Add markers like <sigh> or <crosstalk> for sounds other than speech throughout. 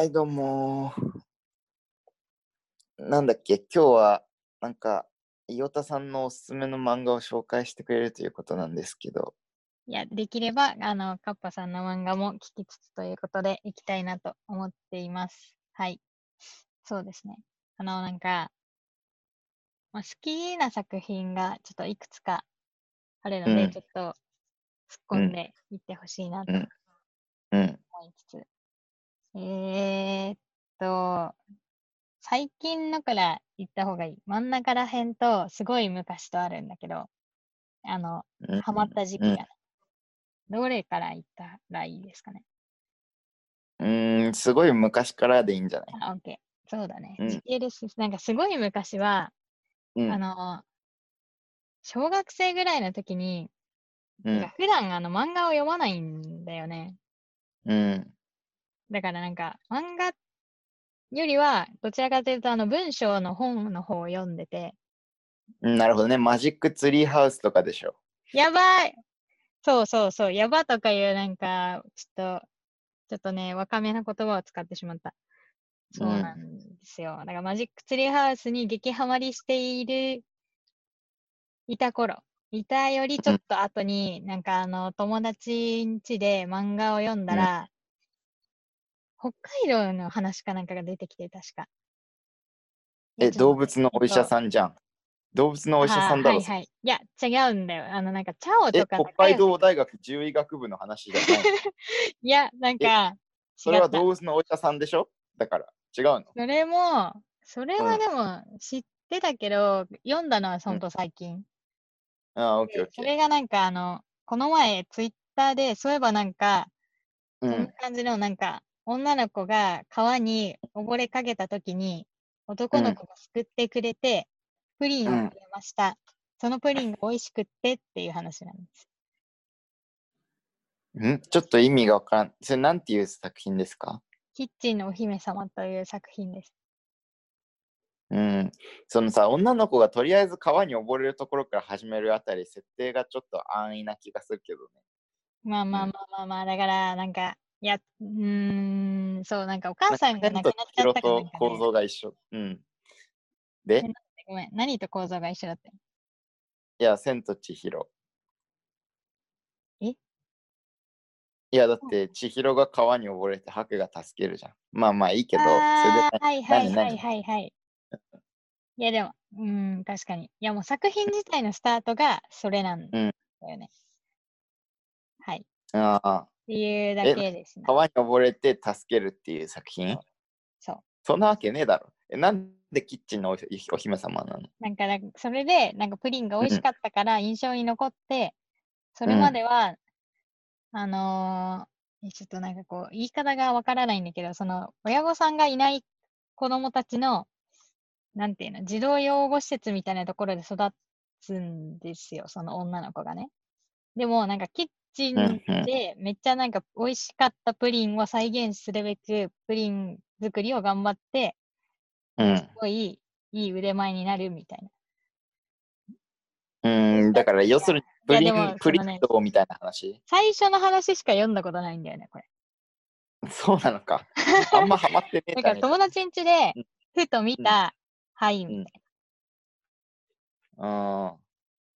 はい、どうも。なんだっけ、今日は、なんか、伊オタさんのおすすめの漫画を紹介してくれるということなんですけど、いや、できれば、あの、カッパさんの漫画も聞きつつということで、いきたいなと思っています。はい。そうですね。あの、なんか、まあ、好きな作品がちょっといくつかあるので、うんちょっと突っうん込んでいってほしいなとうんうん、思いつつ。えーっと、最近のから言った方がいい。真ん中ら辺と、すごい昔とあるんだけど、あの、うん、ハマった時期うんがね。どれから言ったらいいですかね？うーん、すごい昔からでいいんじゃない？あ、オッケー。そうだね。うん時系列です。なんかすごい昔は、うんあの、小学生ぐらいの時に、うんなんか、普段あの漫画を読まないんだよね。うん、だからなんか漫画よりは、どちらかというとあの文章の本の方を読んでて、うんなるほどね。マジックツリーハウスとかでしょ。やばいそうそうそう、やばとかいうなんか、ちょっと、ちょっとね、若めな言葉を使ってしまった。そううんなんですよ。だからマジックツリーハウスに激ハマりしている、いた頃、いたよりちょっと後に、なんかあの、友達ん家で漫画を読んだうんら、北海道の話かなんかが出てきて、確か。え、動物のお医者さんじゃん。動物のお医者さんだろ。あーはいはい。いや、違うんだよ。あの、なんか、チャオえ、とか北海道大学獣医学部の話じゃない。<laughs> いや、なんか、それは動物のお医者さんでしょ？だから、違うの？それも、それうんはでも知ってたけど、読んだのはほんと最近。ああ、オッケーオッでそケれがなんかあの、この前ツイッターで、そういえばなんか、ー。うこんなん感じのなんか、女の子が川に溺れかけた時に、男の子が救ってくれて、プリンをくれました。そのプリンが美味しくってっていう話なんです。ん？ちょっと意味がわからん。それなんていう作品ですか？キッチンのお姫様という作品です。うん。そのさ、女の子がとりあえず川に溺れるところから始めるあたり、設定がちょっと安易な気がするけどね。まあまあうんまあまあまあ、だから、なんか、いや、うーん、そう、なんかお母さんが亡くなっちゃったかなんか、と構ね、造が一緒。うん。で、ごめん、何と構造が一緒だったいや、千と千尋。え？いや、だって千尋が川に溺れてハクが助けるじゃん。まあまあいいけど、それではいはいはいはいはい。いやでも、うーん、確かに。いやもう作品自体のスタートがそれなんだよね。はい。っああ、ていうだけですね。川に溺れて助けるっていう作品？そう。そんなわけねえだろ。えなんでキッチンのおお姫様なの？なんかだ、それで、なんかプリンが美味しかったから印象に残って、それうんまでは、あのーえちょっとなんかこう、言い方がわからないんだけど、その、親御さんがいない子供たちの、なんていうの、児童養護施設みたいなところで育つんですよ、その女の子がね。でも、なんかキッチンうんうんでめっちゃなんか美味しかったプリンを再現するべく、プリン作りを頑張って、うんす。ごいいい腕前になるみたいな。うん、だから要するにプリン、プリントみたいな話？最初の話しか読んだことないんだよね、これ。そうなのか。あんまハマってねえだから友達ん家でうん、ふと見た、はい、みたいな。っあ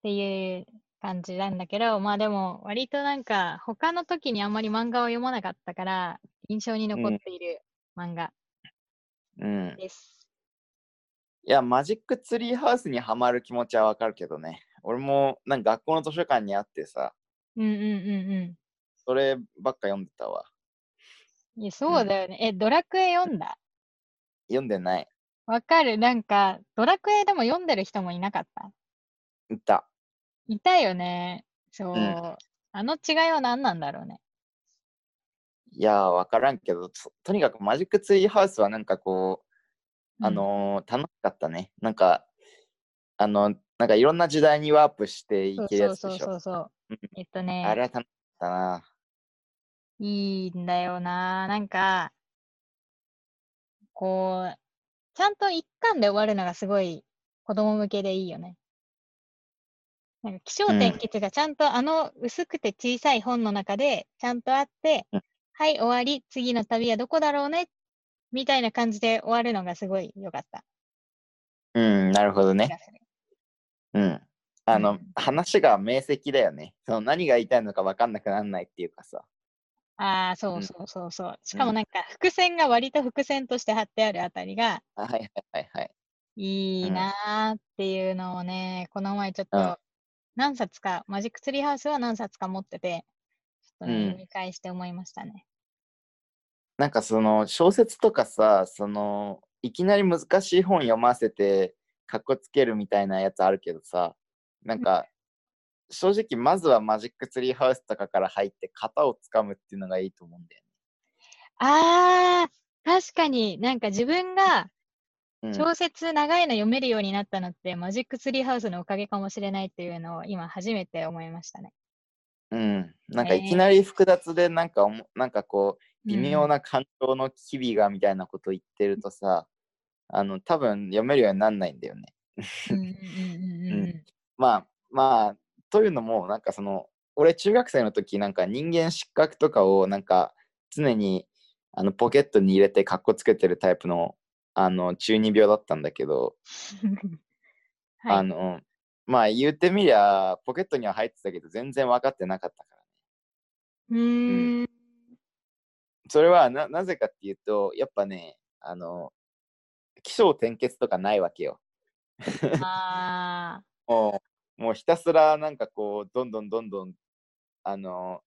ていう感じなんだけど、まあでも、割となんか、他の時にあんまり漫画を読まなかったから、印象に残っている漫画うん。です。いや、マジックツリーハウスにはまる気持ちはわかるけどね。俺もなんか学校の図書館にあってさ、うんうんうんうそればっか読んでたわ。ん。いや、そうだよね。え、ドラクエ読んだ？読んでない。わかるなんか、ドラクエでも読んでる人もいなかった？いた。いたよね。そう。んあの違いは何なんだろうね。いやー、わからんけど、ととにかくマジックツリーハウスはなんかこう、あうんのー楽しかったね。なんか、あの、なんかいろんな時代にワープしていけるやつでしょ。そうそうそうそううん。えっとね、あれは楽しかったな。いいんだよな。なんか、こう、ちゃんと一巻で終わるのがすごい子供向けでいいよね。なんか気象うん転結がちゃんとあの薄くて小さい本の中でちゃんとあって、うんはい、終わり、次の旅はどこだろうねっみたいな感じで終わるのがすごい良かったうん、なるほどね。うん。あの、うん話が明晰だよね。その何が言いたいのか分かんなくならないっていうかさ。ああ、そううんそうそうそう。しかもなんか伏線が割と伏線として貼ってあるあたりがあはいはいはいはい。いいうんなーっていうのをね、この前ちょっうんと何冊か、マジックツリーハウスは何冊か持ってて、ちょっとね、うん。読み返して思いましたね。なんかその小説とかさ、そのいきなり難しい本読ませてかっこつけるみたいなやつあるけどさ、なんか正直まずはマジックツリーハウスとかから入って型をつかむっていうのがいいと思うんだよあー、確かになんか自分がね。小説長いの読めるようになったのって、マジックツリーハウスのおかげかもしれないっていうのを今初めて思いましたね。うん。うん。なんかいきなり複雑でなんかおもなんかこう微妙な。な感情の機微がみたいなこと言ってるとさ、あの多分読めるようになんないんだよね。うんうんうんうんうんうんまあまあというのもなんかその俺中学生の時なんか人間失格とかをなんか常にあのポケットに入れてカッコつけてるタイプのあの中二病だったんだけど、<laughs> はい。あのまあ言ってみりゃポケットには入ってたけど全然分かってなかったからね。うーん。それはななぜかっていうとやっぱねあの起承転結とかないわけよ。あ <laughs> もう、もうひたすらなんかこう、どんどんどんどん、あの、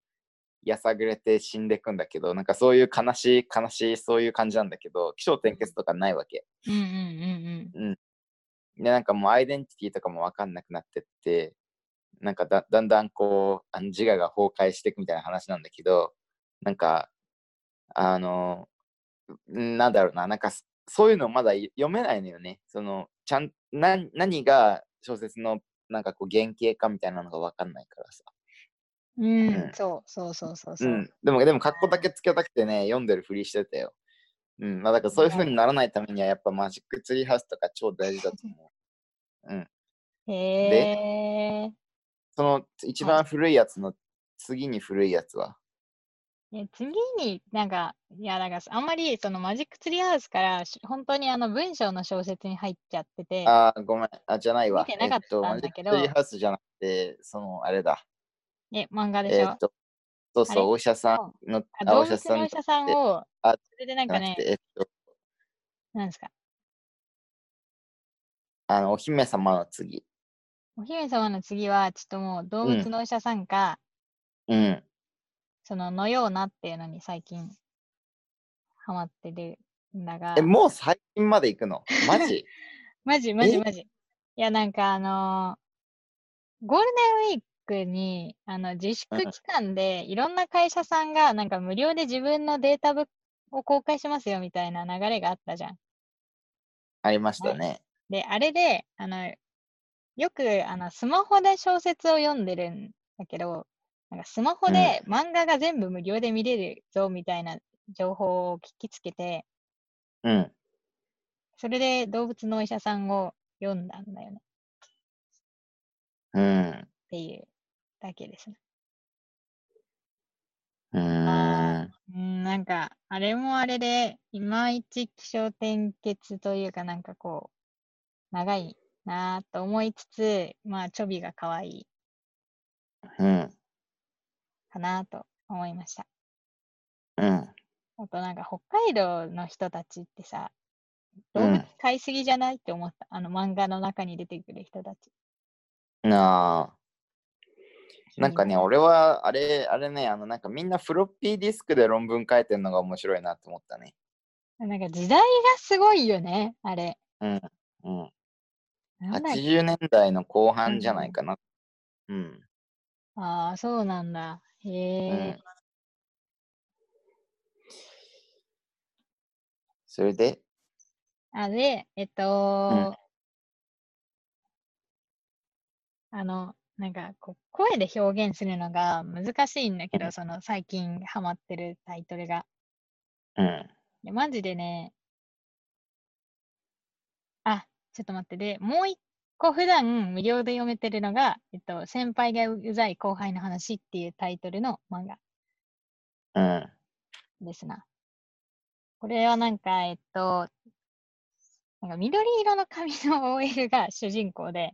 やさぐれて死んでいくんだけど、なんかそういう悲しい、悲しい、そういう感じなんだけど、起承転結とかないわけ。ー。うんうんうんで、なんかもうアイデンティティとかもわかんなくなってって、なんかだだんだんこう、あの自我が崩壊していくみたいな話なんだけど、なんか、あの、んなんだろうな、なんかそそういうのまだい読めないのよね。その、ちゃん、な何が小説のなんかこう原型かみたいなのがわかんないからさ。うん。うん、うんそうそうそうそうそうう。ん。でも、でも、格好だけつけたくてね、読んでるふりしてたよ。うん。まあ、だからそういう風にならないためには、やっぱマジックツリーハウスとか超大事だと思う。うん。へえ。その一番古いやつの次に古いやつは？え次になんか、いや、だからあんまりそのマジックツリーハウスからし本当にあの文章の小説に入っちゃってて、ああ、ごめん。あ、じゃないわ。見てなかったんだえっと、マジックけどツリーハウスじゃなくて、その、あれだ。え、漫画でしょ、えっと、そうそう、お医者さんの、あお医者さん物のお医者さんじを、あそれでなんかねえっと、なんですか、あの、お姫様の次。お姫様の次は、ちょっともう動物のお医者さんか、うん。そののようなっていうのに最近ハマってるんだが。え、、もう最近まで行くの？マジ？<laughs> マジマジえ？マジ。いや、なんかあのーゴールデンウィークに、あの、自粛うん期間で、いろんな会社さんが、なんか無料で自分のデータブを公開しますよみたいな流れがあったじゃん。ありましたね。で、あれで、あの、よく、あの、スマホで小説を読んでるんだけど、なんかスマホで漫画が全部無料で見れるぞみたいな情報を聞きつけて、うん。それで動物のお医者さんを読んだんだよね。うん。っていうだけですね。うーん。うん、なんか、あれもあれで、いまいち気象転結というか、なんかこう、長いなぁと思いつつ、まあ、チョビが可愛いうん。かなと思いました。うん。あとなんか、北海道の人たちってさ、動物うん飼いすぎじゃないって思った。あの漫画の中に出てくる人たち。なあ。なんかね、うん俺は、あれ、あれね、あの、なんかみんなフロッピーディスクで論文書いてるのが面白いなと思ったね。なんか時代がすごいよね、あれ。うん。うん。なんだっけ80年代の後半じゃないかな。うん。ああ、そうなんだ。へうえん。。それで、あ、で、えっと、あの、なんかこう、声で表現するのが難しいんだけど、うんその最近ハマってるタイトルが。うん。でマジでね、あ、ちょっと待って、で、もう一個普段無料で読めてるのが、えっと、先輩がううざい後輩の話っていうタイトルの漫画うん。ですな。これはなんか、えっと、なんか緑色の髪の OL が主人公で、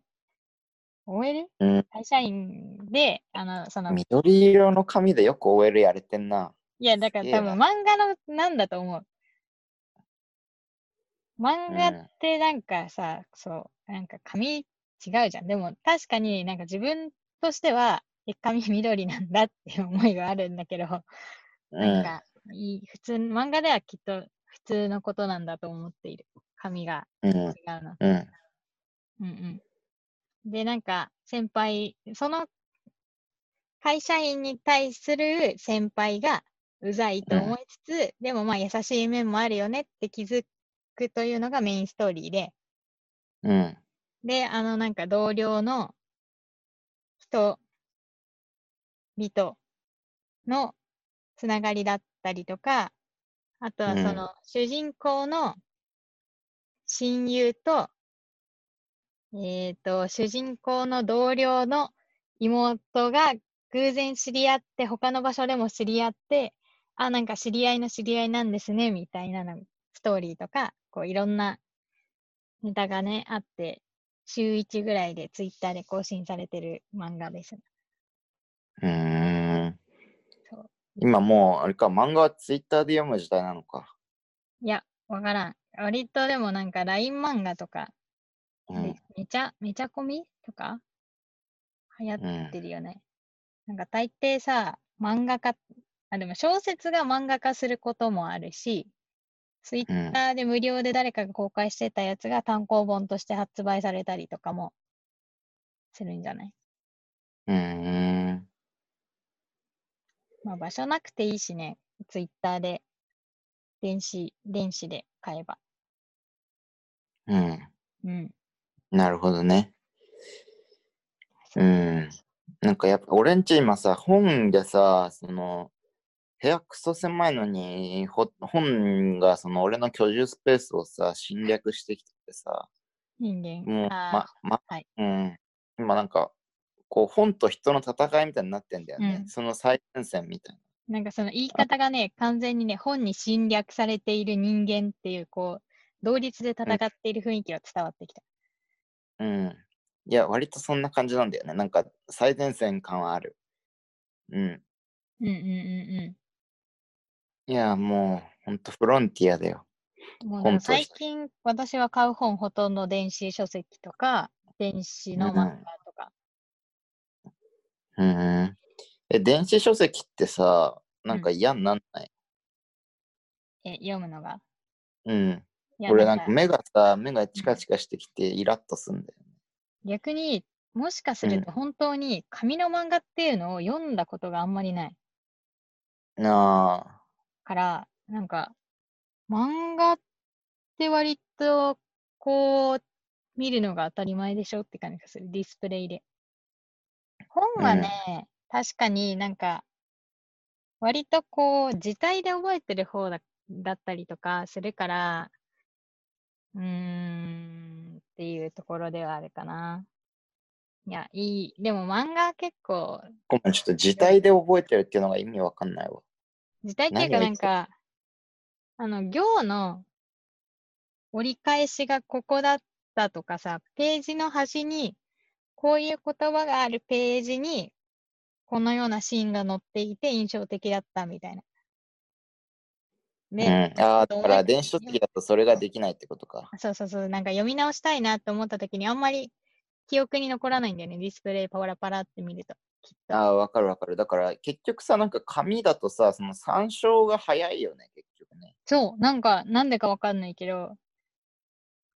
OL? うん。会社員で、あの、その、緑色の髪でよく OL やれてんな。いや、だから多分漫画のなんだと思う。漫画うんってなんかさ、そう、なんか髪違うじゃん。でも確かになんか自分としては、え、髪緑なんだっていう思いがあるんだけど、うん。なんか、いい、普通、漫画ではきっと普通のことなんだと思っている。髪がうん。違うの。うん。うんうん。で、なんか、先輩、その会社員に対する先輩がうざいと思いつつ、でもまあ優しい面もあるよねって気づくというのがメインストーリーで、うん。で、あのなんか同僚の人々のつながりだったりとか、あとはうん。その主人公の親友と、えっ、と、主人公の同僚の妹が偶然知り合って、他の場所でも知り合って、あ、なんか知り合いの知り合いなんですね、みたいなのストーリーとか、こういろんなネタがね、あって、週1ぐらいでツイッターで更新されてる漫画です。うーん今もう、あれか、漫画はツイッターで読む時代なのか。いや、わからん。割とでもなんか LINE 漫画とか、うんめ。めちゃ、めちゃコミとか流行ってるよね。なんか大抵さ、漫画家、あ、でも小説が漫画化することもあるし、ツイッターで無料で誰かが公開してたやつが単行本として発売されたりとかもするんじゃない？うーん。まあ場所なくていいしね、ツイッターで電子、電子で買えば。うん。うん。なるほどね。うん。なんかやっぱ俺んち今さ、本でさ、その、部屋クソ狭いのに、ほ本がその俺の居住スペースをさ、侵略してきててさ、人間。もう、まあ、ま、はいうん。今なんか、こう本と人の戦いみたいになってんだよね。うんその最前線みたいなんかその言い方がね、完全にね、本に侵略されている人間っていう、こう、同率で戦っている雰囲気が伝わってきた。な。うん。いや、割とそんな感じなんだよね。なんか最前線感はある。うん。うんうんうんいや、もう、ほんとフロンティアだよ。うん。もう最近、私は買う本ほとんど電子書籍とか、電子の漫画とか。うん。え、電子書籍ってさ、なんか嫌になんない、え読むのが？うん、俺なんか目がさ、目がチカチカしてきてイラッとすんだよね。逆にもしかすると本当に紙の漫画っていうのを読んだことがあんまりないなあ。から、なんか、漫画って割と、こう、見るのが当たり前でしょって感じがする。ディスプレイで。本はね、確かになんか、割とこう、字体で覚えてる方だだったりとかするから、うーん、っていうところではあるかな。いや、いい。でも漫画結構、ごめん、ちょっと字体で覚えてるっていうのが意味わかんないわ。字体っていうかなんか、あの、行の折り返しがここだったとかさ、ページの端に、こういう言葉があるページに、このようなシーンが載っていて印象的だったみたいな。うん。で、ああ、とだから電子書籍だとそれができないってことか。そうそうそう、なんか読み直したいなって思った時にあんまり記憶に残らないんだよね。ディスプレイパラパラって見ると。と。ああ、わかるわかる。だから結局さ、なんか紙だとさ、その参照が早いよね、結局ね。そう、なんか、なんでかわかんないけど、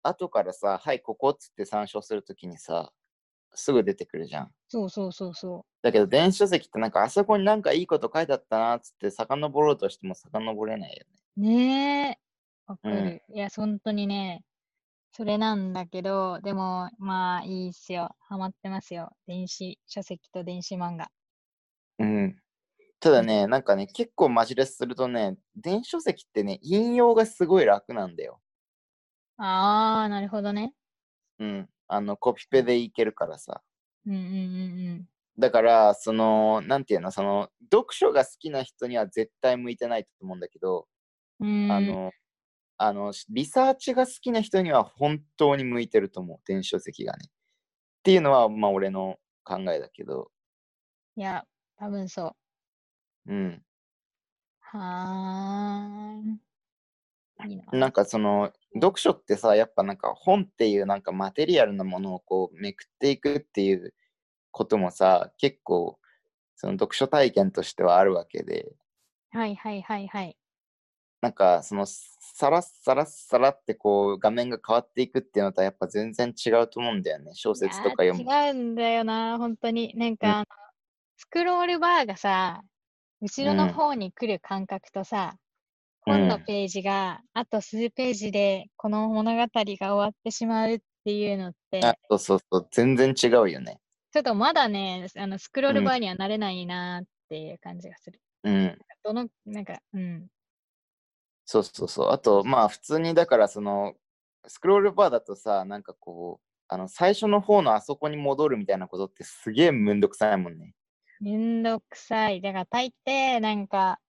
後からさ、はい、ここっつって参照するときにさ、すぐ出てくるじゃん。そうそうそうそだけど電子書籍ってなんかあそこになんかいいこと書いてあったなっつって遡ろうとしても遡れないよね。う。ねえ、わかうんる。いや、本当にね、それなんだけど、でも、まあ、いいっすよ。ハマってますよ。電子書籍と電子漫画。うん。ただね、なんかね、結構マジレスするとね、電子書籍ってね、引用がすごい楽なんだよ。あー、なるほどね。うん。あの、コピペでいけるからさ。うんうんうんだから、その、なんていうの、その、読書が好きな人には絶対向いてないと思うんだけど、うーん。あの、あの、リサーチが好きな人には本当に向いてると思う、電子書籍がね。っていうのは、まあ、俺の考えだけど。いや、多分そう。うん。はーん。いいな。なんかその、読書ってさ、やっぱなんか本っていうなんかマテリアルなものをこうめくっていくっていうこともさ、結構、その読書体験としてはあるわけで、はいはいはいはい。なんかその、さらっさらっさらってこう画面が変わっていくっていうのとはやっぱ全然違うと思うんだよね。小説とか読む。ー、違うんだよな、本当に。なんか、あのスクロールバーがさ、後ろうんの方に来る感覚とさ、うん。本のページがあと数ページでこの物語が終わってしまうっていうのって、あそうそうそう、全然違うよね。ちょっとまだね、あのスクロールうんバーにはなれないなっていう感じがする。うん。どの、なんか、うん。そうそうそう。あと、まあ普通にだからその、スクロールバーだとさ、なんかこう、あの最初の方のあそこに戻るみたいなことってすげえめんどくさいもんね。めんどくさい。だから大抵、なんか、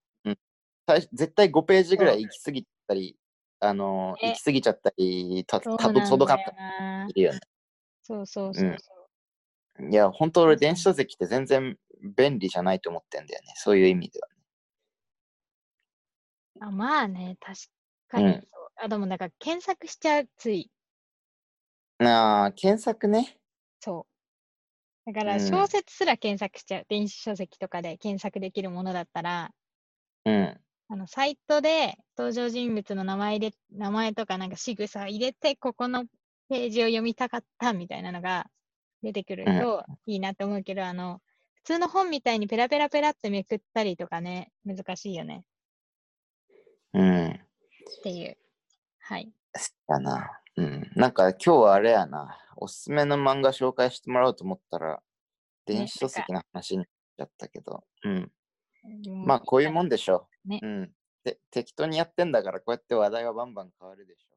最初絶対5ページぐらい行き過ぎたり、あの、ね行き過ぎちゃったり、たたど届かったなり。いるよね。そうそうそううんそう。いや、本当俺電子書籍って全然便利じゃないと思ってんだよね。そういう意味では。あまあね、確かにうんそう。あ、でもなんか検索しちゃう、つい。なあ、検索ね。そう。だからうん小説すら検索しちゃう。電子書籍とかで検索できるものだったら、うん。あの、サイトで登場人物の名前で、名前とかなんか仕草入れて、ここのページを読みたかったみたいなのが出てくるうんといいなと思うけど、あの、普通の本みたいにペラペラペラってめくったりとかね、難しいよねうん。っていう。はい。やな。うん。なんか今日はあれやな。おすすめの漫画紹介してもらおうと思ったら、電子書籍の話になっちゃったけど。うん。まあこういうもんでしょねう。うん。で適当にやってんだから、こうやって話題はバンバン変わるでしょう。